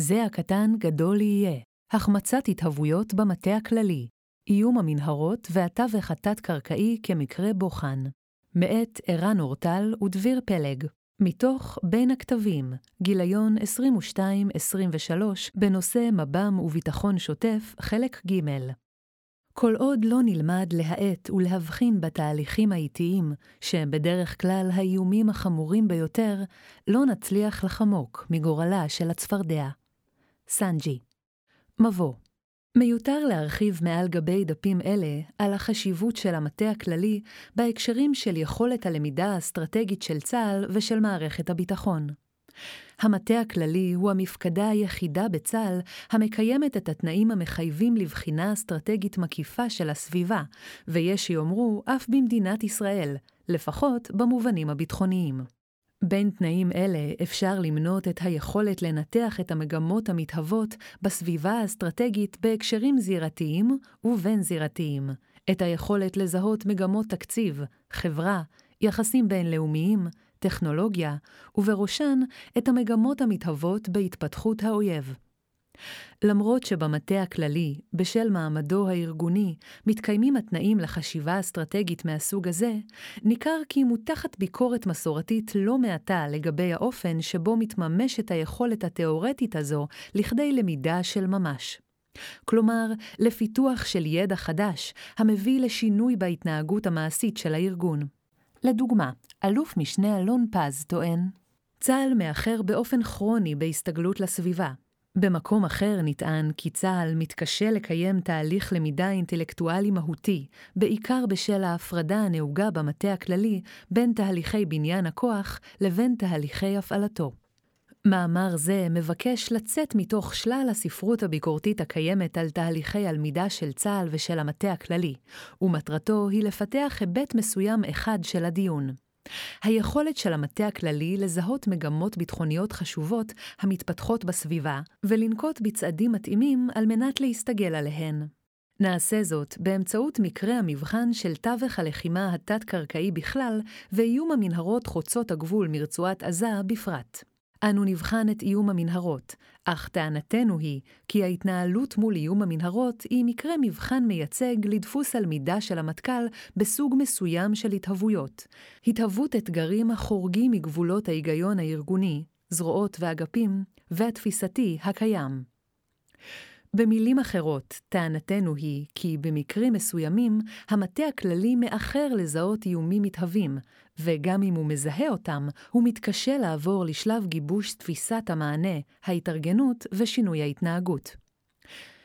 זה הקטן גדול יהיה, החמצת התהוויות במטה הכללי, איום המנהרות והתווך התת-קרקעי כמקרה בוחן. מאת ערן אורטל ודביר פלג, מתוך בין הכתבים, גיליון 22-23, בנושא מב"ם וביטחון שוטף, חלק ג'. כל עוד לא נלמד להאט ולהבחין בתהליכים האיטיים, שהם בדרך כלל האיומים החמורים ביותר, לא נצליח לחמוק מגורלה של הצפרדע. סנג'י. מבוא מיותר להרחיב מעל גבי דפים אלה על החשיבות של המטה הכללי בהקשרים של יכולת הלמידה האסטרטגית של צה"ל ושל מערכת הביטחון. המטה הכללי הוא המפקדה היחידה בצה"ל המקיימת את התנאים המחייבים לבחינה אסטרטגית מקיפה של הסביבה, ויש שיאמרו אף במדינת ישראל, לפחות במובנים הביטחוניים. בין תנאים אלה אפשר למנות את היכולת לנתח את המגמות המתהוות בסביבה האסטרטגית בהקשרים זירתיים ובין-זירתיים, את היכולת לזהות מגמות תקציב, חברה, יחסים בינלאומיים, טכנולוגיה, ובראשן את המגמות המתהוות בהתפתחות האויב. למרות שבמטה הכללי, בשל מעמדו הארגוני, מתקיימים התנאים לחשיבה אסטרטגית מהסוג הזה, ניכר כי מותחת ביקורת מסורתית לא מעטה לגבי האופן שבו מתממשת היכולת התאורטית הזו לכדי למידה של ממש. כלומר, לפיתוח של ידע חדש, המביא לשינוי בהתנהגות המעשית של הארגון. לדוגמה, אלוף משנה אלון פז טוען, צה"ל מאחר באופן כרוני בהסתגלות לסביבה, במקום אחר נטען כי צה"ל מתקשה לקיים תהליך למידה אינטלקטואלי מהותי, בעיקר בשל ההפרדה הנהוגה במטה הכללי בין תהליכי בניין הכוח לבין תהליכי הפעלתו. מאמר זה מבקש לצאת מתוך שלל הספרות הביקורתית הקיימת על תהליכי הלמידה של צה"ל ושל המטה הכללי, ומטרתו היא לפתח היבט מסוים אחד של הדיון. היכולת של המטה הכללי לזהות מגמות ביטחוניות חשובות המתפתחות בסביבה, ולנקוט בצעדים מתאימים על מנת להסתגל עליהן. נעשה זאת באמצעות מקרה המבחן של תווך הלחימה התת-קרקעי בכלל, ואיום המנהרות חוצות הגבול מרצועת עזה בפרט. אנו נבחן את איום המנהרות, אך טענתנו היא כי ההתנהלות מול איום המנהרות היא מקרה מבחן מייצג לדפוס הלמידה של המטכ"ל בסוג מסוים של התהוויות. התהוות אתגרים החורגים מגבולות ההיגיון הארגוני, זרועות ואגפים, והתפיסתי הקיים. במילים אחרות, טענתנו היא כי במקרים מסוימים, המטה הכללי מאחר לזהות איומים מתהווים, וגם אם הוא מזהה אותם, הוא מתקשה לעבור לשלב גיבוש תפיסת המענה, ההתארגנות ושינוי ההתנהגות.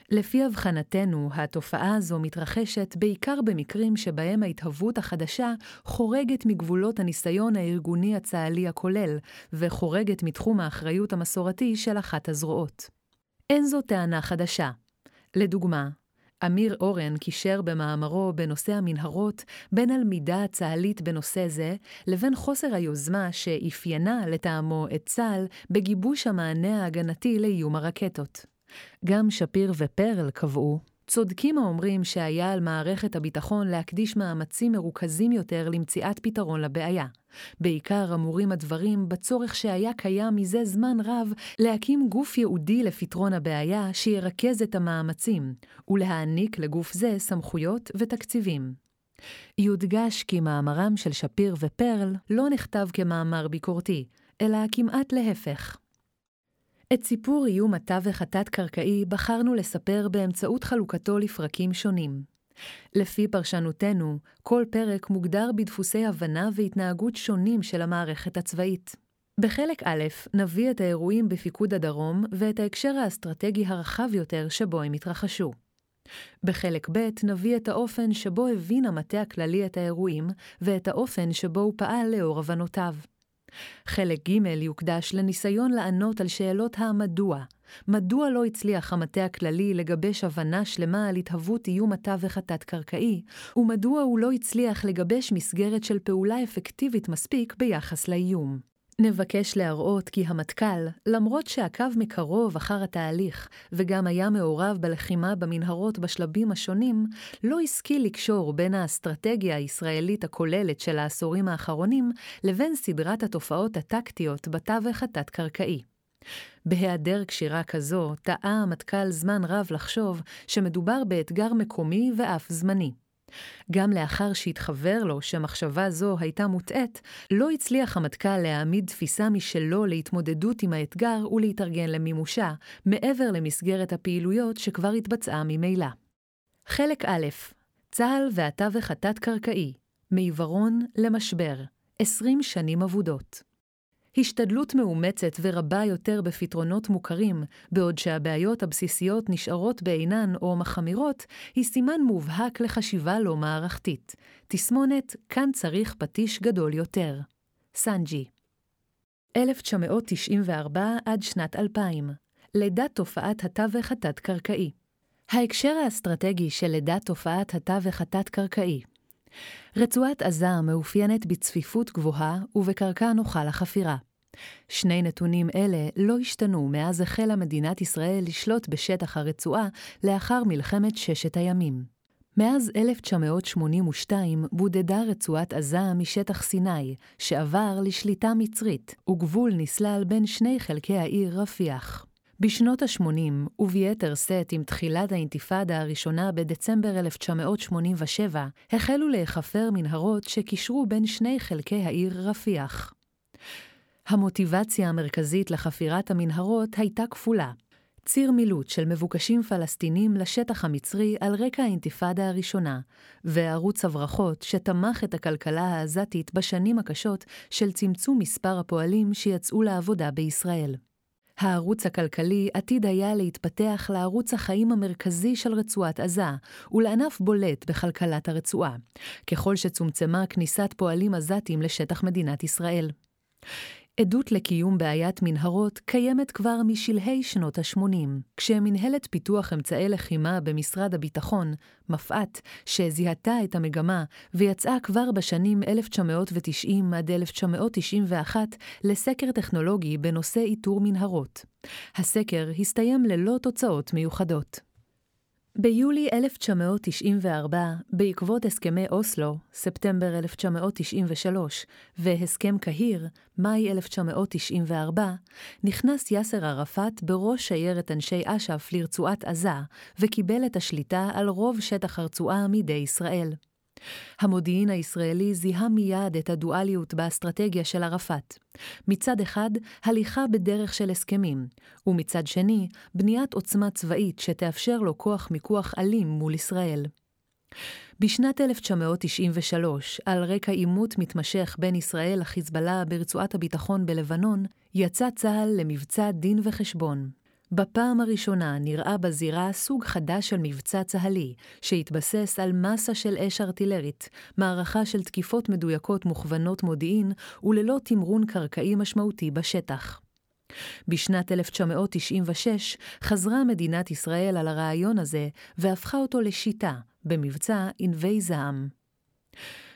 לפי הבחנתנו, התופעה הזו מתרחשת בעיקר במקרים שבהם ההתהוות החדשה חורגת מגבולות הניסיון הארגוני הצה"לי הכולל, וחורגת מתחום האחריות המסורתי של אחת הזרועות. אין זו טענה חדשה. לדוגמה, אמיר אורן קישר במאמרו בנושא המנהרות בין הלמידה הצה"לית בנושא זה, לבין חוסר היוזמה שאפיינה, לטעמו, את צה"ל בגיבוש המענה ההגנתי לאיום הרקטות. גם שפיר ופרל קבעו צודקים האומרים שהיה על מערכת הביטחון להקדיש מאמצים מרוכזים יותר למציאת פתרון לבעיה. בעיקר אמורים הדברים בצורך שהיה קיים מזה זמן רב להקים גוף ייעודי לפתרון הבעיה שירכז את המאמצים, ולהעניק לגוף זה סמכויות ותקציבים. יודגש כי מאמרם של שפיר ופרל לא נכתב כמאמר ביקורתי, אלא כמעט להפך. את סיפור איום התווך התת-קרקעי בחרנו לספר באמצעות חלוקתו לפרקים שונים. לפי פרשנותנו, כל פרק מוגדר בדפוסי הבנה והתנהגות שונים של המערכת הצבאית. בחלק א' נביא את האירועים בפיקוד הדרום ואת ההקשר האסטרטגי הרחב יותר שבו הם התרחשו. בחלק ב' נביא את האופן שבו הבין המטה הכללי את האירועים, ואת האופן שבו הוא פעל לאור הבנותיו. חלק ג' יוקדש לניסיון לענות על שאלות המדוע. מדוע לא הצליח המטה הכללי לגבש הבנה שלמה על התהוות איום התווך התת-קרקעי, ומדוע הוא לא הצליח לגבש מסגרת של פעולה אפקטיבית מספיק ביחס לאיום. נבקש להראות כי המטכ"ל, למרות שעקב מקרוב אחר התהליך, וגם היה מעורב בלחימה במנהרות בשלבים השונים, לא השכיל לקשור בין האסטרטגיה הישראלית הכוללת של העשורים האחרונים, לבין סדרת התופעות הטקטיות בתווך התת-קרקעי. בהיעדר קשירה כזו, טעה המטכ"ל זמן רב לחשוב שמדובר באתגר מקומי ואף זמני. גם לאחר שהתחוור לו שמחשבה זו הייתה מוטעית, לא הצליח המטכ"ל להעמיד תפיסה משלו להתמודדות עם האתגר ולהתארגן למימושה, מעבר למסגרת הפעילויות שכבר התבצעה ממילא. חלק א', צה"ל והתווך התת-קרקעי, מעיוורון למשבר, 20 שנים אבודות. השתדלות מאומצת ורבה יותר בפתרונות מוכרים, בעוד שהבעיות הבסיסיות נשארות בעינן או מחמירות, היא סימן מובהק לחשיבה לא מערכתית. תסמונת "כאן צריך פטיש גדול יותר". סנג'י 1994 עד שנת 2000 לידת תופעת התווך התת-קרקעי ההקשר האסטרטגי של לידת תופעת התווך התת-קרקעי רצועת עזה מאופיינת בצפיפות גבוהה ובקרקע נוחה לחפירה. שני נתונים אלה לא השתנו מאז החלה מדינת ישראל לשלוט בשטח הרצועה לאחר מלחמת ששת הימים. מאז 1982 בודדה רצועת עזה משטח סיני, שעבר לשליטה מצרית, וגבול נסלל בין שני חלקי העיר רפיח. בשנות ה-80, וביתר שאת עם תחילת האינתיפאדה הראשונה בדצמבר 1987, החלו להיחפר מנהרות שקישרו בין שני חלקי העיר רפיח. המוטיבציה המרכזית לחפירת המנהרות הייתה כפולה. ציר מילוט של מבוקשים פלסטינים לשטח המצרי על רקע האינתיפאדה הראשונה, וערוץ הברחות שתמך את הכלכלה העזתית בשנים הקשות של צמצום מספר הפועלים שיצאו לעבודה בישראל. הערוץ הכלכלי עתיד היה להתפתח לערוץ החיים המרכזי של רצועת עזה, ולענף בולט בכלכלת הרצועה, ככל שצומצמה כניסת פועלים עזתים לשטח מדינת ישראל. עדות לקיום בעיית מנהרות קיימת כבר משלהי שנות ה-80, כשמנהלת פיתוח אמצעי לחימה במשרד הביטחון, מפא"ת, שזיהתה את המגמה ויצאה כבר בשנים 1990 עד 1991 לסקר טכנולוגי בנושא איתור מנהרות. הסקר הסתיים ללא תוצאות מיוחדות. ביולי 1994, בעקבות הסכמי אוסלו, ספטמבר 1993, והסכם קהיר, מאי 1994, נכנס יאסר ערפאת בראש שיירת אנשי אש"ף לרצועת עזה, וקיבל את השליטה על רוב שטח הרצועה מידי ישראל. המודיעין הישראלי זיהה מיד את הדואליות באסטרטגיה של ערפאת. מצד אחד, הליכה בדרך של הסכמים, ומצד שני, בניית עוצמה צבאית שתאפשר לו כוח מיקוח אלים מול ישראל. בשנת 1993, על רקע עימות מתמשך בין ישראל לחיזבאללה ברצועת הביטחון בלבנון, יצא צה"ל למבצע דין וחשבון. בפעם הראשונה נראה בזירה סוג חדש של מבצע צה"לי, שהתבסס על מסה של אש ארטילרית, מערכה של תקיפות מדויקות מוכוונות מודיעין וללא תמרון קרקעי משמעותי בשטח. בשנת 1996 חזרה מדינת ישראל על הרעיון הזה והפכה אותו לשיטה, במבצע ענבי זעם.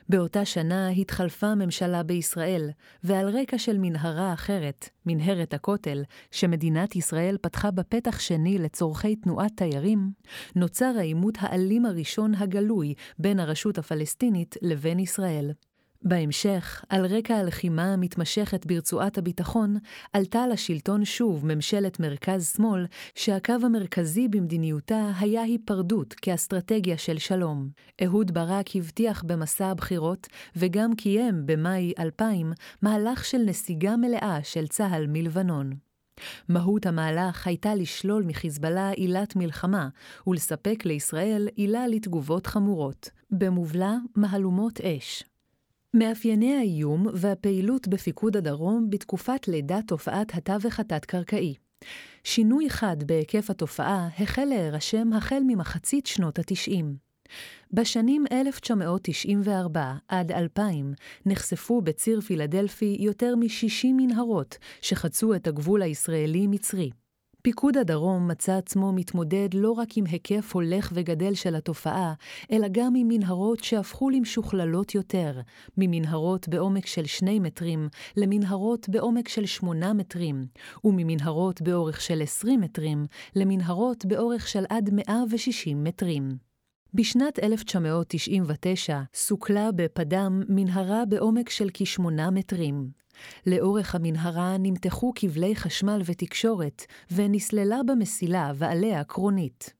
באותה שנה התחלפה ממשלה בישראל, ועל רקע של מנהרה אחרת, מנהרת הכותל, שמדינת ישראל פתחה בפתח שני לצורכי תנועת תיירים, נוצר העימות האלים הראשון הגלוי בין הרשות הפלסטינית לבין ישראל. בהמשך, על רקע הלחימה המתמשכת ברצועת הביטחון, עלתה לשלטון שוב ממשלת מרכז-שמאל, שהקו המרכזי במדיניותה היה היפרדות כאסטרטגיה של שלום. אהוד ברק הבטיח במסע הבחירות, וגם קיים במאי 2000, מהלך של נסיגה מלאה של צה"ל מלבנון. מהות המהלך הייתה לשלול מחיזבאללה עילת מלחמה, ולספק לישראל עילה לתגובות חמורות, במובלע מהלומות אש. מאפייני האיום והפעילות בפיקוד הדרום בתקופת לידת תופעת התווך התת-קרקעי. שינוי חד בהיקף התופעה החל להירשם החל ממחצית שנות ה-90. בשנים 1994 עד 2000 נחשפו בציר פילדלפי יותר מ-60 מנהרות שחצו את הגבול הישראלי-מצרי. פיקוד הדרום מצא עצמו מתמודד לא רק עם היקף הולך וגדל של התופעה, אלא גם עם מנהרות שהפכו למשוכללות יותר, ממנהרות בעומק של שני מטרים למנהרות בעומק של שמונה מטרים, וממנהרות באורך של עשרים מטרים למנהרות באורך של עד 160 מטרים. בשנת 1999 סוכלה בפדם מנהרה בעומק של כשמונה מטרים. לאורך המנהרה נמתחו כבלי חשמל ותקשורת, ונסללה במסילה ועליה קרונית.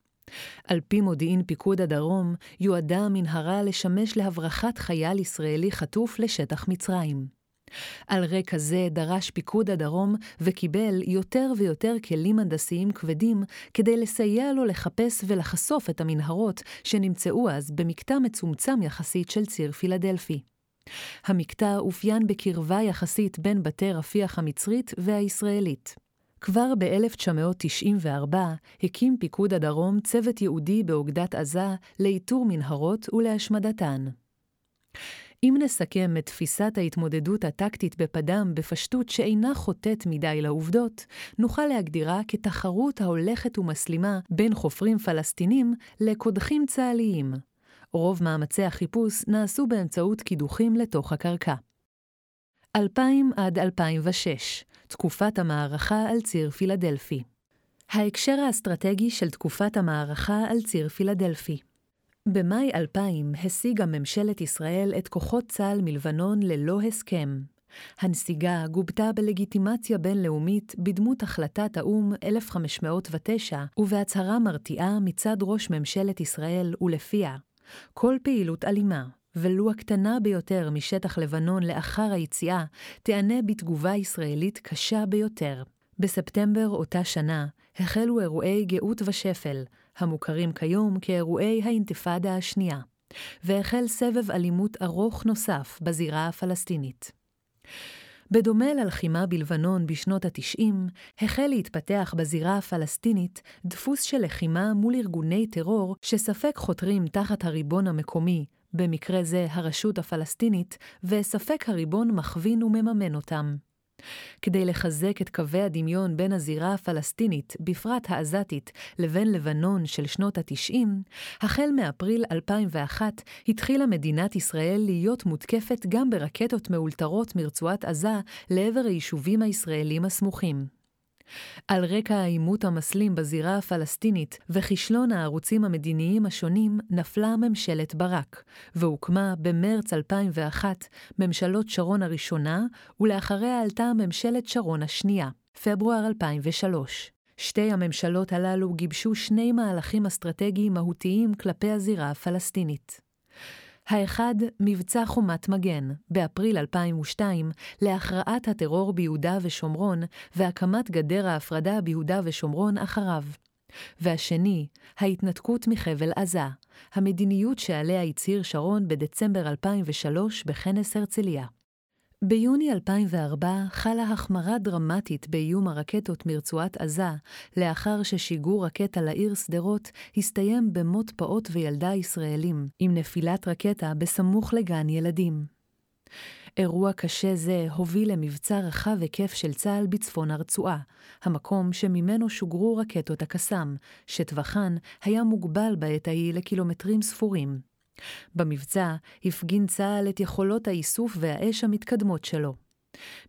על פי מודיעין פיקוד הדרום, יועדה המנהרה לשמש להברחת חייל ישראלי חטוף לשטח מצרים. על רקע זה דרש פיקוד הדרום וקיבל יותר ויותר כלים הנדסיים כבדים כדי לסייע לו לחפש ולחשוף את המנהרות שנמצאו אז במקטע מצומצם יחסית של ציר פילדלפי. המקטע אופיין בקרבה יחסית בין בתי רפיח המצרית והישראלית. כבר ב-1994 הקים פיקוד הדרום צוות ייעודי באוגדת עזה לאיתור מנהרות ולהשמדתן. אם נסכם את תפיסת ההתמודדות הטקטית בפדם בפשטות שאינה חוטאת מדי לעובדות, נוכל להגדירה כתחרות ההולכת ומסלימה בין חופרים פלסטינים לקודחים צה"ליים. רוב מאמצי החיפוש נעשו באמצעות קידוחים לתוך הקרקע. 2000 עד 2006, תקופת המערכה על ציר פילדלפי. ההקשר האסטרטגי של תקופת המערכה על ציר פילדלפי במאי 2000 השיגה ממשלת ישראל את כוחות צה"ל מלבנון ללא הסכם. הנסיגה גובתה בלגיטימציה בינלאומית בדמות החלטת האו"ם 1509 ובהצהרה מרתיעה מצד ראש ממשלת ישראל ולפיה כל פעילות אלימה, ולו הקטנה ביותר משטח לבנון לאחר היציאה, תיענה בתגובה ישראלית קשה ביותר. בספטמבר אותה שנה החלו אירועי גאות ושפל, המוכרים כיום כאירועי האינתיפאדה השנייה, והחל סבב אלימות ארוך נוסף בזירה הפלסטינית. בדומה ללחימה בלבנון בשנות ה-90, החל להתפתח בזירה הפלסטינית דפוס של לחימה מול ארגוני טרור שספק חותרים תחת הריבון המקומי, במקרה זה הרשות הפלסטינית, וספק הריבון מכווין ומממן אותם. כדי לחזק את קווי הדמיון בין הזירה הפלסטינית, בפרט העזתית, לבין לבנון של שנות ה-90, החל מאפריל 2001 התחילה מדינת ישראל להיות מותקפת גם ברקטות מאולתרות מרצועת עזה לעבר היישובים הישראלים הסמוכים. על רקע העימות המסלים בזירה הפלסטינית וכישלון הערוצים המדיניים השונים, נפלה ממשלת ברק, והוקמה במרץ 2001 ממשלות שרון הראשונה, ולאחריה עלתה ממשלת שרון השנייה, פברואר 2003. שתי הממשלות הללו גיבשו שני מהלכים אסטרטגיים מהותיים כלפי הזירה הפלסטינית. האחד, מבצע חומת מגן, באפריל 2002, להכרעת הטרור ביהודה ושומרון והקמת גדר ההפרדה ביהודה ושומרון אחריו. והשני, ההתנתקות מחבל עזה, המדיניות שעליה הצהיר שרון בדצמבר 2003 בכנס הרצליה. ביוני 2004 חלה החמרה דרמטית באיום הרקטות מרצועת עזה, לאחר ששיגור רקטה לעיר שדרות הסתיים במות פעוט וילדה ישראלים, עם נפילת רקטה בסמוך לגן ילדים. אירוע קשה זה הוביל למבצע רחב היקף של צה"ל בצפון הרצועה, המקום שממנו שוגרו רקטות הקסאם, שטווחן היה מוגבל בעת ההיא לקילומטרים ספורים. במבצע הפגין צה"ל את יכולות האיסוף והאש המתקדמות שלו.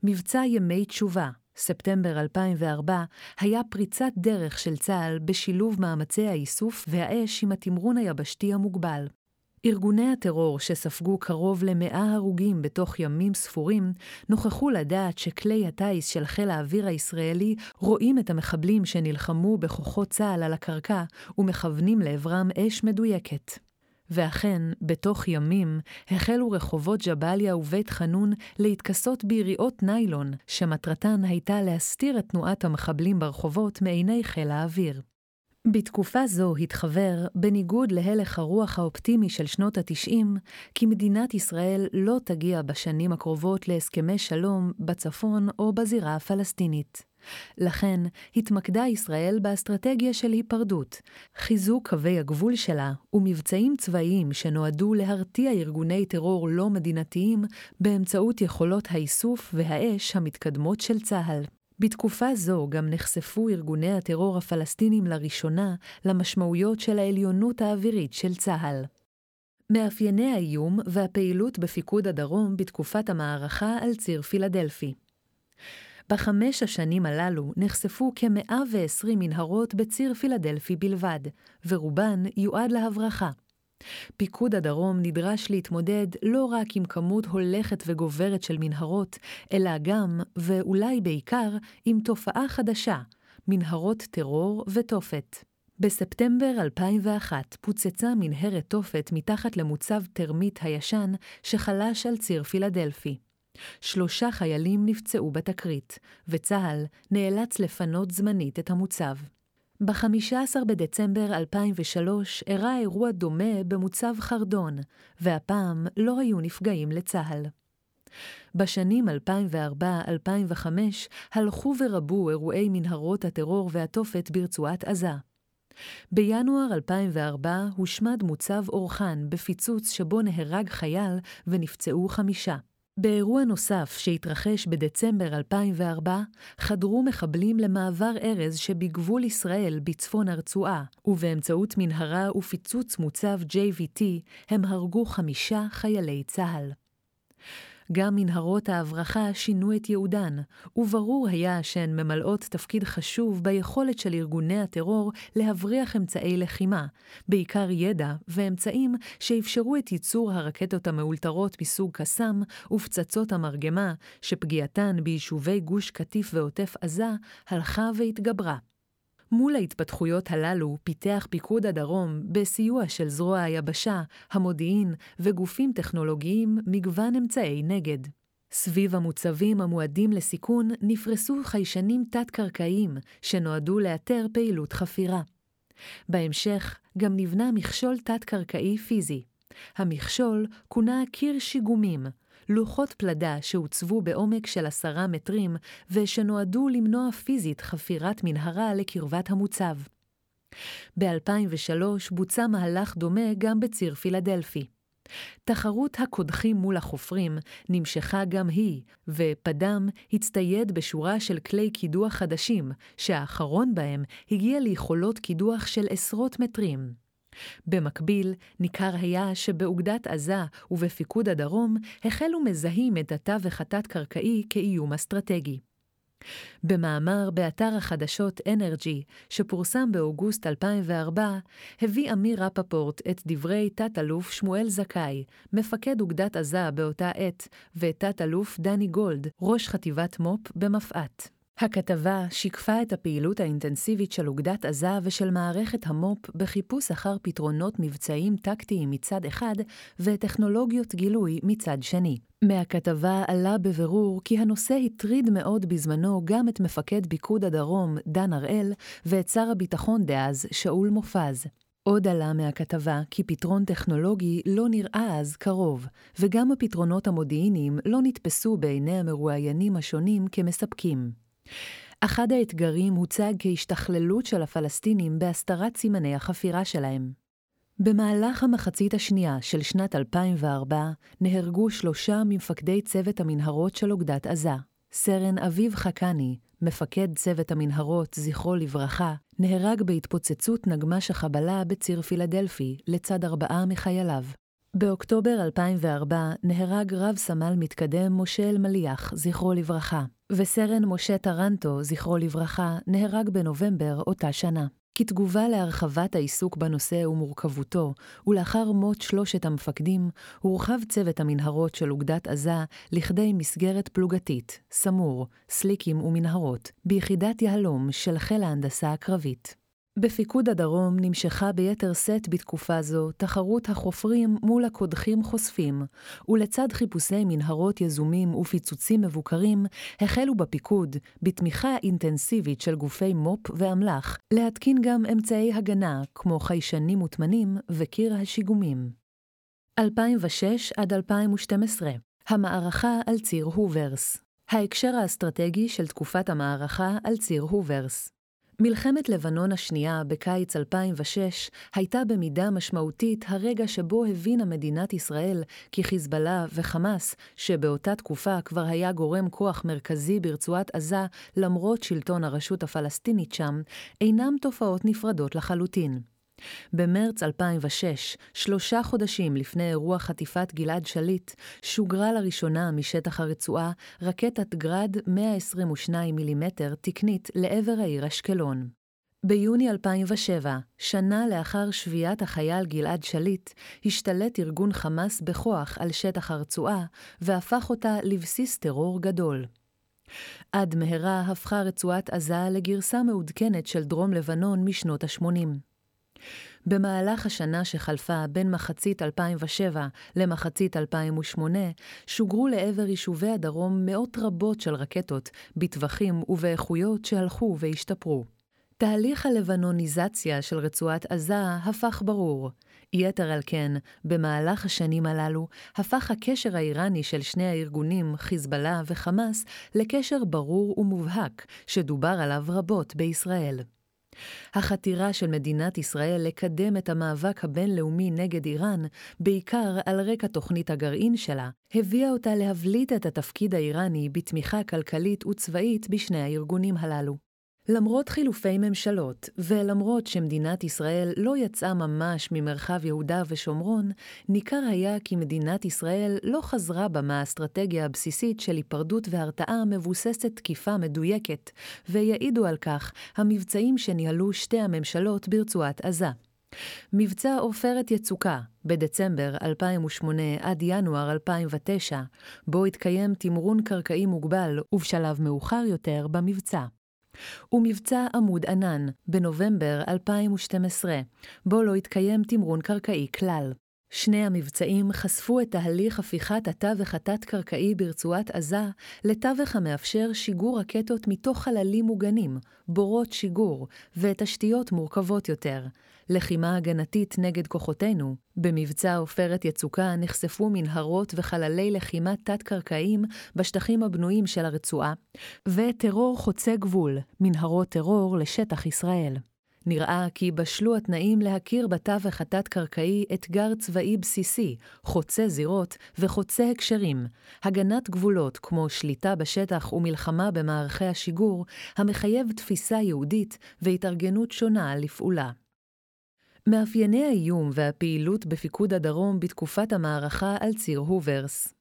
מבצע ימי תשובה, ספטמבר 2004, היה פריצת דרך של צה"ל בשילוב מאמצי האיסוף והאש עם התמרון היבשתי המוגבל. ארגוני הטרור שספגו קרוב למאה הרוגים בתוך ימים ספורים, נוכחו לדעת שכלי הטיס של חיל האוויר הישראלי רואים את המחבלים שנלחמו בכוחות צה"ל על הקרקע ומכוונים לעברם אש מדויקת. ואכן, בתוך ימים, החלו רחובות ג'באליה ובית חנון להתכסות ביריעות ניילון, שמטרתן הייתה להסתיר את תנועת המחבלים ברחובות מעיני חיל האוויר. בתקופה זו התחוור, בניגוד להלך הרוח האופטימי של שנות ה-90, כי מדינת ישראל לא תגיע בשנים הקרובות להסכמי שלום בצפון או בזירה הפלסטינית. לכן התמקדה ישראל באסטרטגיה של היפרדות, חיזוק קווי הגבול שלה ומבצעים צבאיים שנועדו להרתיע ארגוני טרור לא מדינתיים באמצעות יכולות האיסוף והאש המתקדמות של צה"ל. בתקופה זו גם נחשפו ארגוני הטרור הפלסטינים לראשונה למשמעויות של העליונות האווירית של צה"ל. מאפייני האיום והפעילות בפיקוד הדרום בתקופת המערכה על ציר פילדלפי. בחמש השנים הללו נחשפו כ-120 מנהרות בציר פילדלפי בלבד, ורובן יועד להברחה. פיקוד הדרום נדרש להתמודד לא רק עם כמות הולכת וגוברת של מנהרות, אלא גם, ואולי בעיקר, עם תופעה חדשה, מנהרות טרור ותופת. בספטמבר 2001 פוצצה מנהרת תופת מתחת למוצב תרמית הישן שחלש על ציר פילדלפי. שלושה חיילים נפצעו בתקרית, וצה"ל נאלץ לפנות זמנית את המוצב. ב-15 בדצמבר 2003 אירע אירוע דומה במוצב חרדון, והפעם לא היו נפגעים לצה"ל. בשנים 2004-2005 הלכו ורבו אירועי מנהרות הטרור והתופת ברצועת עזה. בינואר 2004 הושמד מוצב אורחן בפיצוץ שבו נהרג חייל ונפצעו חמישה. באירוע נוסף שהתרחש בדצמבר 2004, חדרו מחבלים למעבר ארז שבגבול ישראל בצפון הרצועה, ובאמצעות מנהרה ופיצוץ מוצב JVT הם הרגו חמישה חיילי צה"ל. גם מנהרות ההברחה שינו את ייעודן, וברור היה שהן ממלאות תפקיד חשוב ביכולת של ארגוני הטרור להבריח אמצעי לחימה, בעיקר ידע ואמצעים שאפשרו את ייצור הרקטות המאולתרות מסוג קסאם ופצצות המרגמה, שפגיעתן ביישובי גוש קטיף ועוטף עזה הלכה והתגברה. מול ההתפתחויות הללו פיתח פיקוד הדרום, בסיוע של זרוע היבשה, המודיעין וגופים טכנולוגיים, מגוון אמצעי נגד. סביב המוצבים המועדים לסיכון נפרסו חיישנים תת-קרקעיים, שנועדו לאתר פעילות חפירה. בהמשך גם נבנה מכשול תת-קרקעי פיזי. המכשול כונה קיר שיגומים, לוחות פלדה שהוצבו בעומק של עשרה מטרים ושנועדו למנוע פיזית חפירת מנהרה לקרבת המוצב. ב-2003 בוצע מהלך דומה גם בציר פילדלפי. תחרות הקודחים מול החופרים נמשכה גם היא, ופדם הצטייד בשורה של כלי קידוח חדשים, שהאחרון בהם הגיע ליכולות קידוח של עשרות מטרים. במקביל, ניכר היה שבאוגדת עזה ובפיקוד הדרום החלו מזהים את התווך התת-קרקעי כאיום אסטרטגי. במאמר באתר החדשות אנרג'י, שפורסם באוגוסט 2004, הביא אמיר רפפורט את דברי תת-אלוף שמואל זכאי, מפקד אוגדת עזה באותה עת, ותת-אלוף דני גולד, ראש חטיבת מו"פ במפא"ת. הכתבה שיקפה את הפעילות האינטנסיבית של אוגדת עזה ושל מערכת המו"פ בחיפוש אחר פתרונות מבצעיים טקטיים מצד אחד וטכנולוגיות גילוי מצד שני. מהכתבה עלה בבירור כי הנושא הטריד מאוד בזמנו גם את מפקד פיקוד הדרום, דן הראל, ואת שר הביטחון דאז, שאול מופז. עוד עלה מהכתבה כי פתרון טכנולוגי לא נראה אז קרוב, וגם הפתרונות המודיעיניים לא נתפסו בעיני המרואיינים השונים כמספקים. אחד האתגרים הוצג כהשתכללות של הפלסטינים בהסתרת סימני החפירה שלהם. במהלך המחצית השנייה של שנת 2004 נהרגו שלושה ממפקדי צוות המנהרות של אוגדת עזה. סרן אביב חכני, מפקד צוות המנהרות, זכרו לברכה, נהרג בהתפוצצות נגמ"ש החבלה בציר פילדלפי, לצד ארבעה מחייליו. באוקטובר 2004 נהרג רב סמל מתקדם משה אלמליח, זכרו לברכה, וסרן משה טרנטו, זכרו לברכה, נהרג בנובמבר אותה שנה. כתגובה להרחבת העיסוק בנושא ומורכבותו, ולאחר מות שלושת המפקדים, הורחב צוות המנהרות של אוגדת עזה לכדי מסגרת פלוגתית, סמור, סליקים ומנהרות, ביחידת יהלום של חיל ההנדסה הקרבית. בפיקוד הדרום נמשכה ביתר שאת בתקופה זו תחרות החופרים מול הקודחים חושפים, ולצד חיפושי מנהרות יזומים ופיצוצים מבוקרים, החלו בפיקוד, בתמיכה אינטנסיבית של גופי מו"פ ואמל"ח, להתקין גם אמצעי הגנה, כמו חיישנים מוטמנים וקיר השיגומים. 2006 עד 2012 המערכה על ציר הוברס ההקשר האסטרטגי של תקופת המערכה על ציר הוברס מלחמת לבנון השנייה בקיץ 2006 הייתה במידה משמעותית הרגע שבו הבינה מדינת ישראל כי חיזבאללה וחמאס, שבאותה תקופה כבר היה גורם כוח מרכזי ברצועת עזה למרות שלטון הרשות הפלסטינית שם, אינם תופעות נפרדות לחלוטין. במרץ 2006, שלושה חודשים לפני אירוע חטיפת גלעד שליט, שוגרה לראשונה משטח הרצועה רקטת גראד 122 מילימטר תקנית לעבר העיר אשקלון. ביוני 2007, שנה לאחר שביית החייל גלעד שליט, השתלט ארגון חמאס בכוח על שטח הרצועה, והפך אותה לבסיס טרור גדול. עד מהרה הפכה רצועת עזה לגרסה מעודכנת של דרום לבנון משנות ה-80. במהלך השנה שחלפה בין מחצית 2007 למחצית 2008, שוגרו לעבר יישובי הדרום מאות רבות של רקטות, בטווחים ובאיכויות שהלכו והשתפרו. תהליך הלבנוניזציה של רצועת עזה הפך ברור. יתר על כן, במהלך השנים הללו, הפך הקשר האיראני של שני הארגונים, חיזבאללה וחמאס, לקשר ברור ומובהק, שדובר עליו רבות בישראל. החתירה של מדינת ישראל לקדם את המאבק הבינלאומי נגד איראן, בעיקר על רקע תוכנית הגרעין שלה, הביאה אותה להבליט את התפקיד האיראני בתמיכה כלכלית וצבאית בשני הארגונים הללו. למרות חילופי ממשלות, ולמרות שמדינת ישראל לא יצאה ממש ממרחב יהודה ושומרון, ניכר היה כי מדינת ישראל לא חזרה בה מהאסטרטגיה הבסיסית של היפרדות והרתעה מבוססת תקיפה מדויקת, ויעידו על כך המבצעים שניהלו שתי הממשלות ברצועת עזה. מבצע עופרת יצוקה, בדצמבר 2008 עד ינואר 2009, בו התקיים תמרון קרקעי מוגבל, ובשלב מאוחר יותר במבצע. ומבצע עמוד ענן, בנובמבר 2012, בו לא התקיים תמרון קרקעי כלל. שני המבצעים חשפו את תהליך הפיכת התווך התת-קרקעי ברצועת עזה לתווך המאפשר שיגור רקטות מתוך חללים מוגנים, בורות שיגור ותשתיות מורכבות יותר. לחימה הגנתית נגד כוחותינו, במבצע עופרת יצוקה נחשפו מנהרות וחללי לחימה תת-קרקעיים בשטחים הבנויים של הרצועה, וטרור חוצה גבול, מנהרות טרור לשטח ישראל. נראה כי בשלו התנאים להכיר בתווך התת-קרקעי אתגר צבאי בסיסי, חוצה זירות וחוצה הקשרים, הגנת גבולות כמו שליטה בשטח ומלחמה במערכי השיגור, המחייב תפיסה יהודית והתארגנות שונה לפעולה. מאפייני האיום והפעילות בפיקוד הדרום בתקופת המערכה על ציר הוברס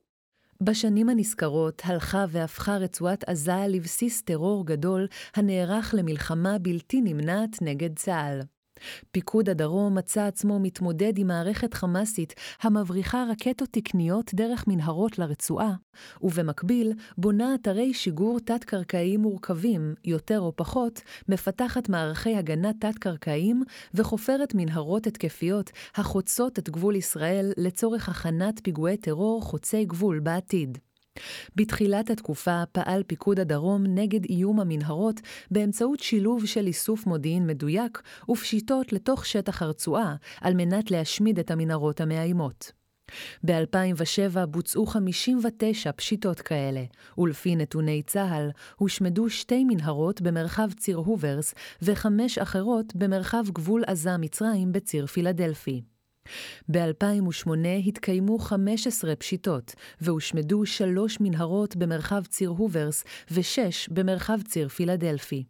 בשנים הנזכרות הלכה והפכה רצועת עזה לבסיס טרור גדול הנערך למלחמה בלתי נמנעת נגד צה"ל. פיקוד הדרום מצא עצמו מתמודד עם מערכת חמאסית המבריחה רקטות תקניות דרך מנהרות לרצועה, ובמקביל בונה אתרי שיגור תת-קרקעיים מורכבים, יותר או פחות, מפתחת מערכי הגנה תת-קרקעיים וחופרת מנהרות התקפיות החוצות את גבול ישראל לצורך הכנת פיגועי טרור חוצי גבול בעתיד. בתחילת התקופה פעל פיקוד הדרום נגד איום המנהרות באמצעות שילוב של איסוף מודיעין מדויק ופשיטות לתוך שטח הרצועה, על מנת להשמיד את המנהרות המאיימות. ב-2007 בוצעו 59 פשיטות כאלה, ולפי נתוני צה"ל, הושמדו שתי מנהרות במרחב ציר הוברס וחמש אחרות במרחב גבול עזה-מצרים בציר פילדלפי. ב-2008 התקיימו 15 פשיטות, והושמדו שלוש מנהרות במרחב ציר הוברס ושש במרחב ציר פילדלפי.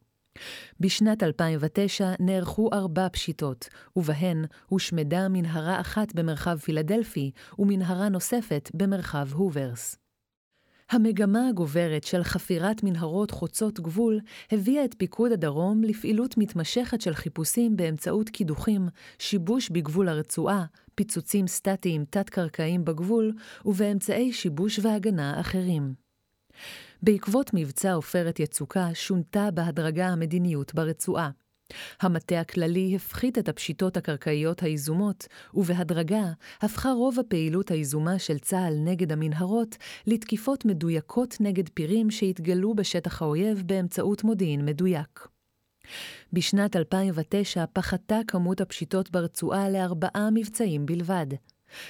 בשנת 2009 נערכו ארבע פשיטות, ובהן הושמדה מנהרה אחת במרחב פילדלפי ומנהרה נוספת במרחב הוברס. המגמה הגוברת של חפירת מנהרות חוצות גבול הביאה את פיקוד הדרום לפעילות מתמשכת של חיפושים באמצעות קידוחים, שיבוש בגבול הרצועה, פיצוצים סטטיים תת-קרקעיים בגבול ובאמצעי שיבוש והגנה אחרים. בעקבות מבצע עופרת יצוקה שונתה בהדרגה המדיניות ברצועה. המטה הכללי הפחית את הפשיטות הקרקעיות היזומות, ובהדרגה הפכה רוב הפעילות היזומה של צה"ל נגד המנהרות לתקיפות מדויקות נגד פירים שהתגלו בשטח האויב באמצעות מודיעין מדויק. בשנת 2009 פחתה כמות הפשיטות ברצועה לארבעה מבצעים בלבד.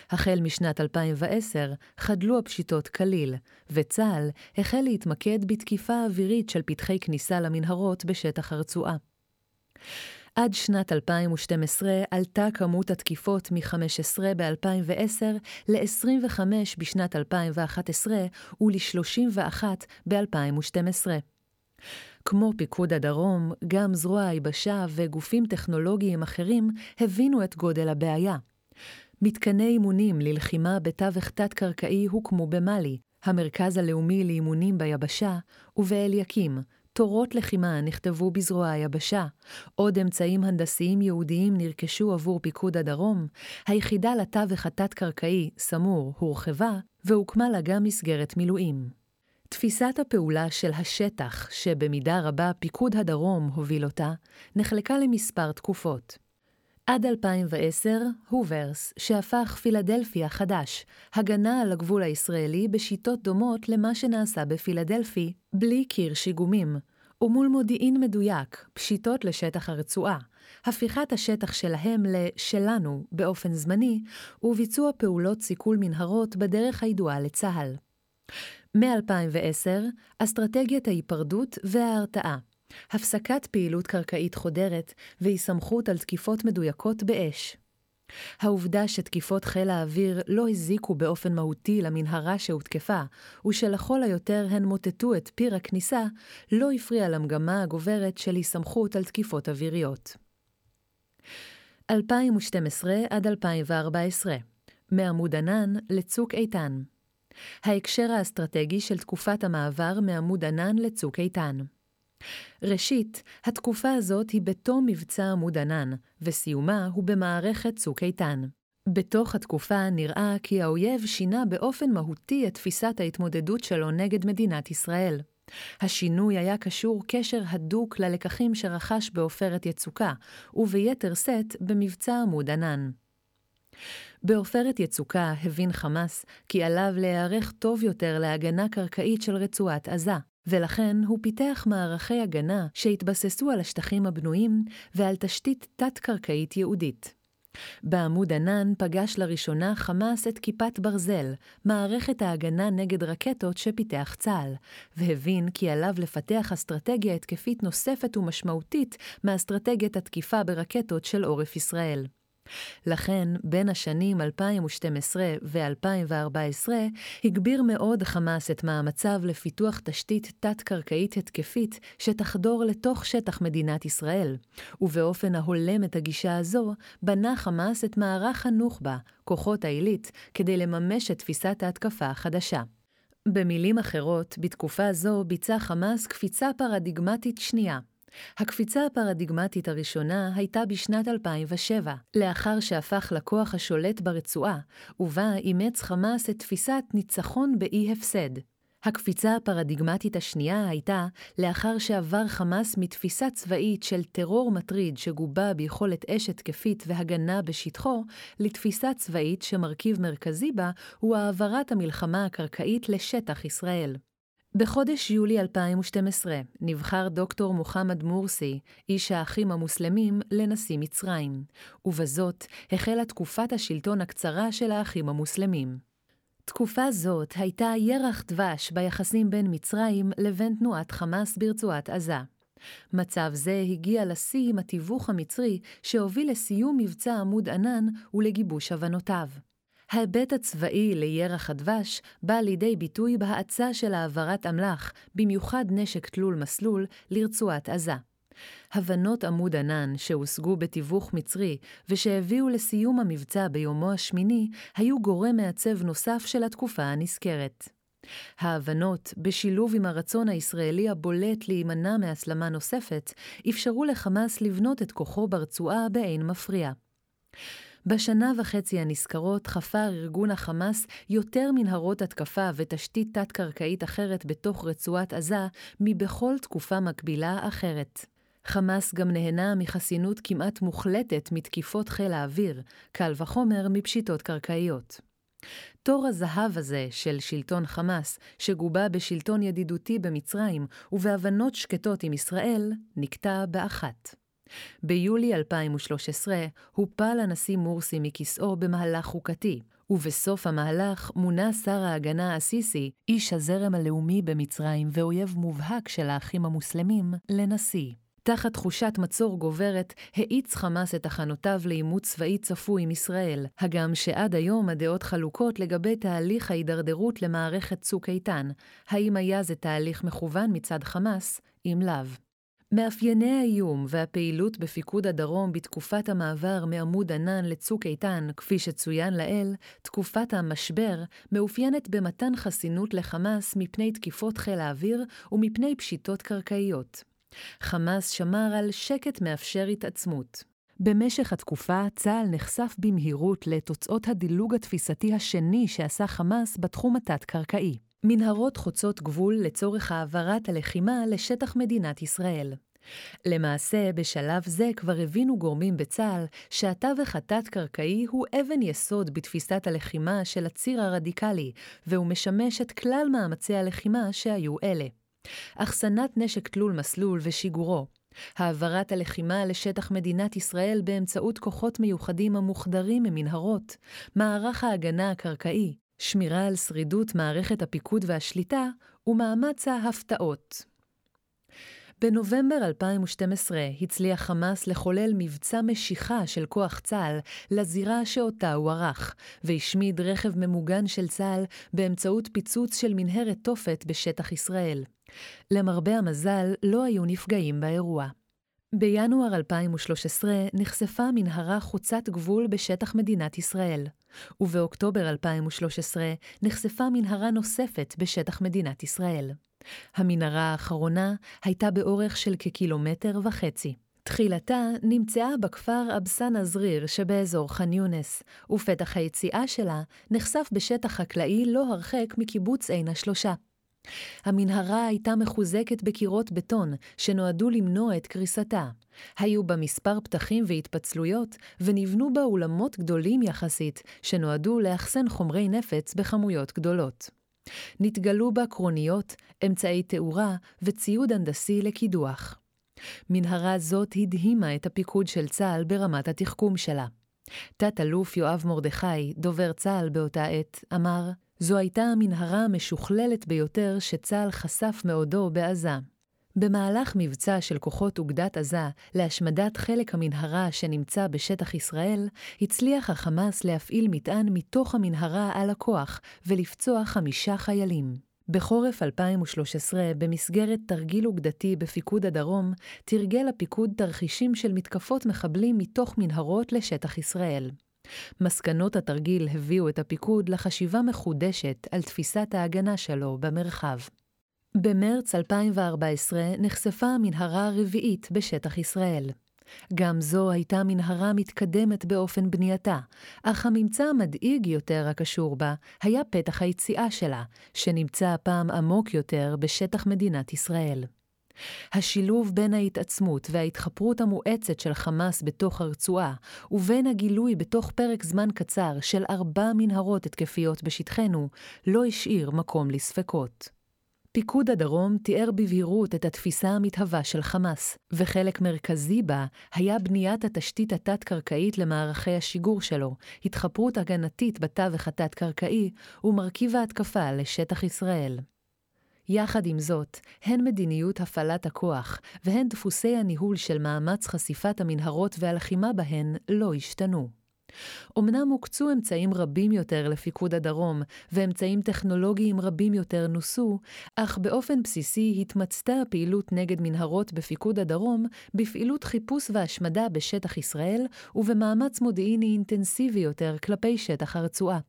החל משנת 2010 חדלו הפשיטות כליל, וצה"ל החל להתמקד בתקיפה אווירית של פתחי כניסה למנהרות בשטח הרצועה. עד שנת 2012 עלתה כמות התקיפות מ-15 ב-2010 ל-25 בשנת 2011 ול-31 ב-2012. כמו פיקוד הדרום, גם זרוע היבשה וגופים טכנולוגיים אחרים הבינו את גודל הבעיה. מתקני אימונים ללחימה בתווך תת-קרקעי הוקמו במאלי, המרכז הלאומי לאימונים ביבשה, ובאליקים, תורות לחימה נכתבו בזרוע היבשה, עוד אמצעים הנדסיים יהודיים נרכשו עבור פיקוד הדרום, היחידה לתווך התת-קרקעי, סמור, הורחבה, והוקמה לה גם מסגרת מילואים. תפיסת הפעולה של השטח, שבמידה רבה פיקוד הדרום הוביל אותה, נחלקה למספר תקופות. עד 2010, הוברס, שהפך פילדלפי חדש, הגנה על הגבול הישראלי בשיטות דומות למה שנעשה בפילדלפי, בלי קיר שיגומים, ומול מודיעין מדויק, פשיטות לשטח הרצועה, הפיכת השטח שלהם ל"שלנו" באופן זמני, וביצוע פעולות סיכול מנהרות בדרך הידועה לצה"ל. מ-2010, אסטרטגיית ההיפרדות וההרתעה. הפסקת פעילות קרקעית חודרת והיסמכות על תקיפות מדויקות באש. העובדה שתקיפות חיל האוויר לא הזיקו באופן מהותי למנהרה שהותקפה, ושלכל היותר הן מוטטו את פיר הכניסה, לא הפריע למגמה הגוברת של היסמכות על תקיפות אוויריות. 2012 עד 2014 מעמוד ענן לצוק איתן ההקשר האסטרטגי של תקופת המעבר מעמוד ענן לצוק איתן. ראשית, התקופה הזאת היא בתום מבצע עמוד ענן, וסיומה הוא במערכת צוק איתן. בתוך התקופה נראה כי האויב שינה באופן מהותי את תפיסת ההתמודדות שלו נגד מדינת ישראל. השינוי היה קשור קשר הדוק ללקחים שרכש בעופרת יצוקה, וביתר שאת במבצע עמוד ענן. בעופרת יצוקה הבין חמאס כי עליו להיערך טוב יותר להגנה קרקעית של רצועת עזה, ולכן הוא פיתח מערכי הגנה שהתבססו על השטחים הבנויים ועל תשתית תת-קרקעית ייעודית. בעמוד ענן פגש לראשונה חמאס את כיפת ברזל, מערכת ההגנה נגד רקטות שפיתח צה"ל, והבין כי עליו לפתח אסטרטגיה התקפית נוספת ומשמעותית מאסטרטגיית התקיפה ברקטות של עורף ישראל. לכן, בין השנים 2012 ו-2014 הגביר מאוד חמאס את מאמציו לפיתוח תשתית תת-קרקעית התקפית שתחדור לתוך שטח מדינת ישראל, ובאופן ההולם את הגישה הזו, בנה חמאס את מערך הנוח'בה, כוחות העילית, כדי לממש את תפיסת ההתקפה החדשה. במילים אחרות, בתקופה זו ביצע חמאס קפיצה פרדיגמטית שנייה, הקפיצה הפרדיגמטית הראשונה הייתה בשנת 2007, לאחר שהפך לכוח השולט ברצועה, ובה אימץ חמאס את תפיסת ניצחון באי הפסד. הקפיצה הפרדיגמטית השנייה הייתה לאחר שעבר חמאס מתפיסה צבאית של טרור מטריד שגובה ביכולת אש התקפית והגנה בשטחו, לתפיסה צבאית שמרכיב מרכזי בה הוא העברת המלחמה הקרקעית לשטח ישראל. בחודש יולי 2012 נבחר דוקטור מוחמד מורסי, איש האחים המוסלמים, לנשיא מצרים, ובזאת החלה תקופת השלטון הקצרה של האחים המוסלמים. תקופה זאת הייתה ירח דבש ביחסים בין מצרים לבין תנועת חמאס ברצועת עזה. מצב זה הגיע לשיא עם התיווך המצרי שהוביל לסיום מבצע עמוד ענן ולגיבוש הבנותיו. ההיבט הצבאי לירח הדבש בא לידי ביטוי בהאצה של העברת אמל"ח, במיוחד נשק תלול מסלול, לרצועת עזה. הבנות עמוד ענן שהושגו בתיווך מצרי ושהביאו לסיום המבצע ביומו השמיני, היו גורם מעצב נוסף של התקופה הנזכרת. ההבנות, בשילוב עם הרצון הישראלי הבולט להימנע מהסלמה נוספת, אפשרו לחמאס לבנות את כוחו ברצועה באין מפריע. בשנה וחצי הנזכרות חפר ארגון החמאס יותר מנהרות התקפה ותשתית תת-קרקעית אחרת בתוך רצועת עזה מבכל תקופה מקבילה אחרת. חמאס גם נהנה מחסינות כמעט מוחלטת מתקיפות חיל האוויר, קל וחומר מפשיטות קרקעיות. תור הזהב הזה של שלטון חמאס, שגובה בשלטון ידידותי במצרים ובהבנות שקטות עם ישראל, נקטע באחת. ביולי 2013 הופל הנשיא מורסי מכיסאו במהלך חוקתי, ובסוף המהלך מונה שר ההגנה א-סיסי, איש הזרם הלאומי במצרים ואויב מובהק של האחים המוסלמים, לנשיא. תחת תחושת מצור גוברת, האיץ חמאס את הכנותיו לעימות צבאי צפוי עם ישראל, הגם שעד היום הדעות חלוקות לגבי תהליך ההידרדרות למערכת צוק איתן, האם היה זה תהליך מכוון מצד חמאס, אם לאו. מאפייני האיום והפעילות בפיקוד הדרום בתקופת המעבר מעמוד ענן לצוק איתן, כפי שצוין לעיל, תקופת המשבר, מאופיינת במתן חסינות לחמאס מפני תקיפות חיל האוויר ומפני פשיטות קרקעיות. חמאס שמר על שקט מאפשר התעצמות. במשך התקופה, צה"ל נחשף במהירות לתוצאות הדילוג התפיסתי השני שעשה חמאס בתחום התת-קרקעי. מנהרות חוצות גבול לצורך העברת הלחימה לשטח מדינת ישראל. למעשה, בשלב זה כבר הבינו גורמים בצה"ל שהתווך התת-קרקעי הוא אבן יסוד בתפיסת הלחימה של הציר הרדיקלי, והוא משמש את כלל מאמצי הלחימה שהיו אלה. אחסנת נשק תלול מסלול ושיגורו, העברת הלחימה לשטח מדינת ישראל באמצעות כוחות מיוחדים המוחדרים ממנהרות, מערך ההגנה הקרקעי, שמירה על שרידות מערכת הפיקוד והשליטה ומאמץ ההפתעות. בנובמבר 2012 הצליח חמאס לחולל מבצע משיכה של כוח צה"ל לזירה שאותה הוא ערך, והשמיד רכב ממוגן של צה"ל באמצעות פיצוץ של מנהרת תופת בשטח ישראל. למרבה המזל, לא היו נפגעים באירוע. בינואר 2013 נחשפה מנהרה חוצת גבול בשטח מדינת ישראל, ובאוקטובר 2013 נחשפה מנהרה נוספת בשטח מדינת ישראל. המנהרה האחרונה הייתה באורך של כקילומטר וחצי. תחילתה נמצאה בכפר אבסן עזריר שבאזור ח'אן יונס, ופתח היציאה שלה נחשף בשטח חקלאי לא הרחק מקיבוץ עין השלושה. המנהרה הייתה מחוזקת בקירות בטון, שנועדו למנוע את קריסתה. היו בה מספר פתחים והתפצלויות, ונבנו בה אולמות גדולים יחסית, שנועדו לאחסן חומרי נפץ בכמויות גדולות. נתגלו בה קרוניות, אמצעי תאורה וציוד הנדסי לקידוח. מנהרה זאת הדהימה את הפיקוד של צה"ל ברמת התחכום שלה. תת-אלוף יואב מרדכי, דובר צה"ל באותה עת, אמר, זו הייתה המנהרה המשוכללת ביותר שצה"ל חשף מעודו בעזה. במהלך מבצע של כוחות אוגדת עזה להשמדת חלק המנהרה שנמצא בשטח ישראל, הצליח החמאס להפעיל מטען מתוך המנהרה על הכוח ולפצוע חמישה חיילים. בחורף 2013, במסגרת תרגיל אוגדתי בפיקוד הדרום, תרגל הפיקוד תרחישים של מתקפות מחבלים מתוך מנהרות לשטח ישראל. מסקנות התרגיל הביאו את הפיקוד לחשיבה מחודשת על תפיסת ההגנה שלו במרחב. במרץ 2014 נחשפה המנהרה הרביעית בשטח ישראל. גם זו הייתה מנהרה מתקדמת באופן בנייתה, אך הממצא המדאיג יותר הקשור בה היה פתח היציאה שלה, שנמצא הפעם עמוק יותר בשטח מדינת ישראל. השילוב בין ההתעצמות וההתחפרות המואצת של חמאס בתוך הרצועה, ובין הגילוי בתוך פרק זמן קצר של ארבע מנהרות התקפיות בשטחנו, לא השאיר מקום לספקות. פיקוד הדרום תיאר בבהירות את התפיסה המתהווה של חמאס, וחלק מרכזי בה היה בניית התשתית התת-קרקעית למערכי השיגור שלו, התחפרות הגנתית בתווך התת-קרקעי ומרכיב ההתקפה לשטח ישראל. יחד עם זאת, הן מדיניות הפעלת הכוח והן דפוסי הניהול של מאמץ חשיפת המנהרות והלחימה בהן לא השתנו. אמנם הוקצו אמצעים רבים יותר לפיקוד הדרום, ואמצעים טכנולוגיים רבים יותר נוסו, אך באופן בסיסי התמצתה הפעילות נגד מנהרות בפיקוד הדרום בפעילות חיפוש והשמדה בשטח ישראל, ובמאמץ מודיעיני אינטנסיבי יותר כלפי שטח הרצועה.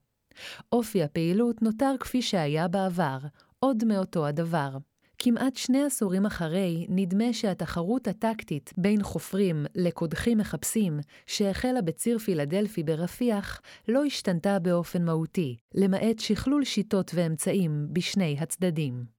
אופי הפעילות נותר כפי שהיה בעבר, עוד מאותו הדבר. כמעט שני עשורים אחרי, נדמה שהתחרות הטקטית בין חופרים לקודחים מחפשים, שהחלה בציר פילדלפי ברפיח, לא השתנתה באופן מהותי, למעט שכלול שיטות ואמצעים בשני הצדדים.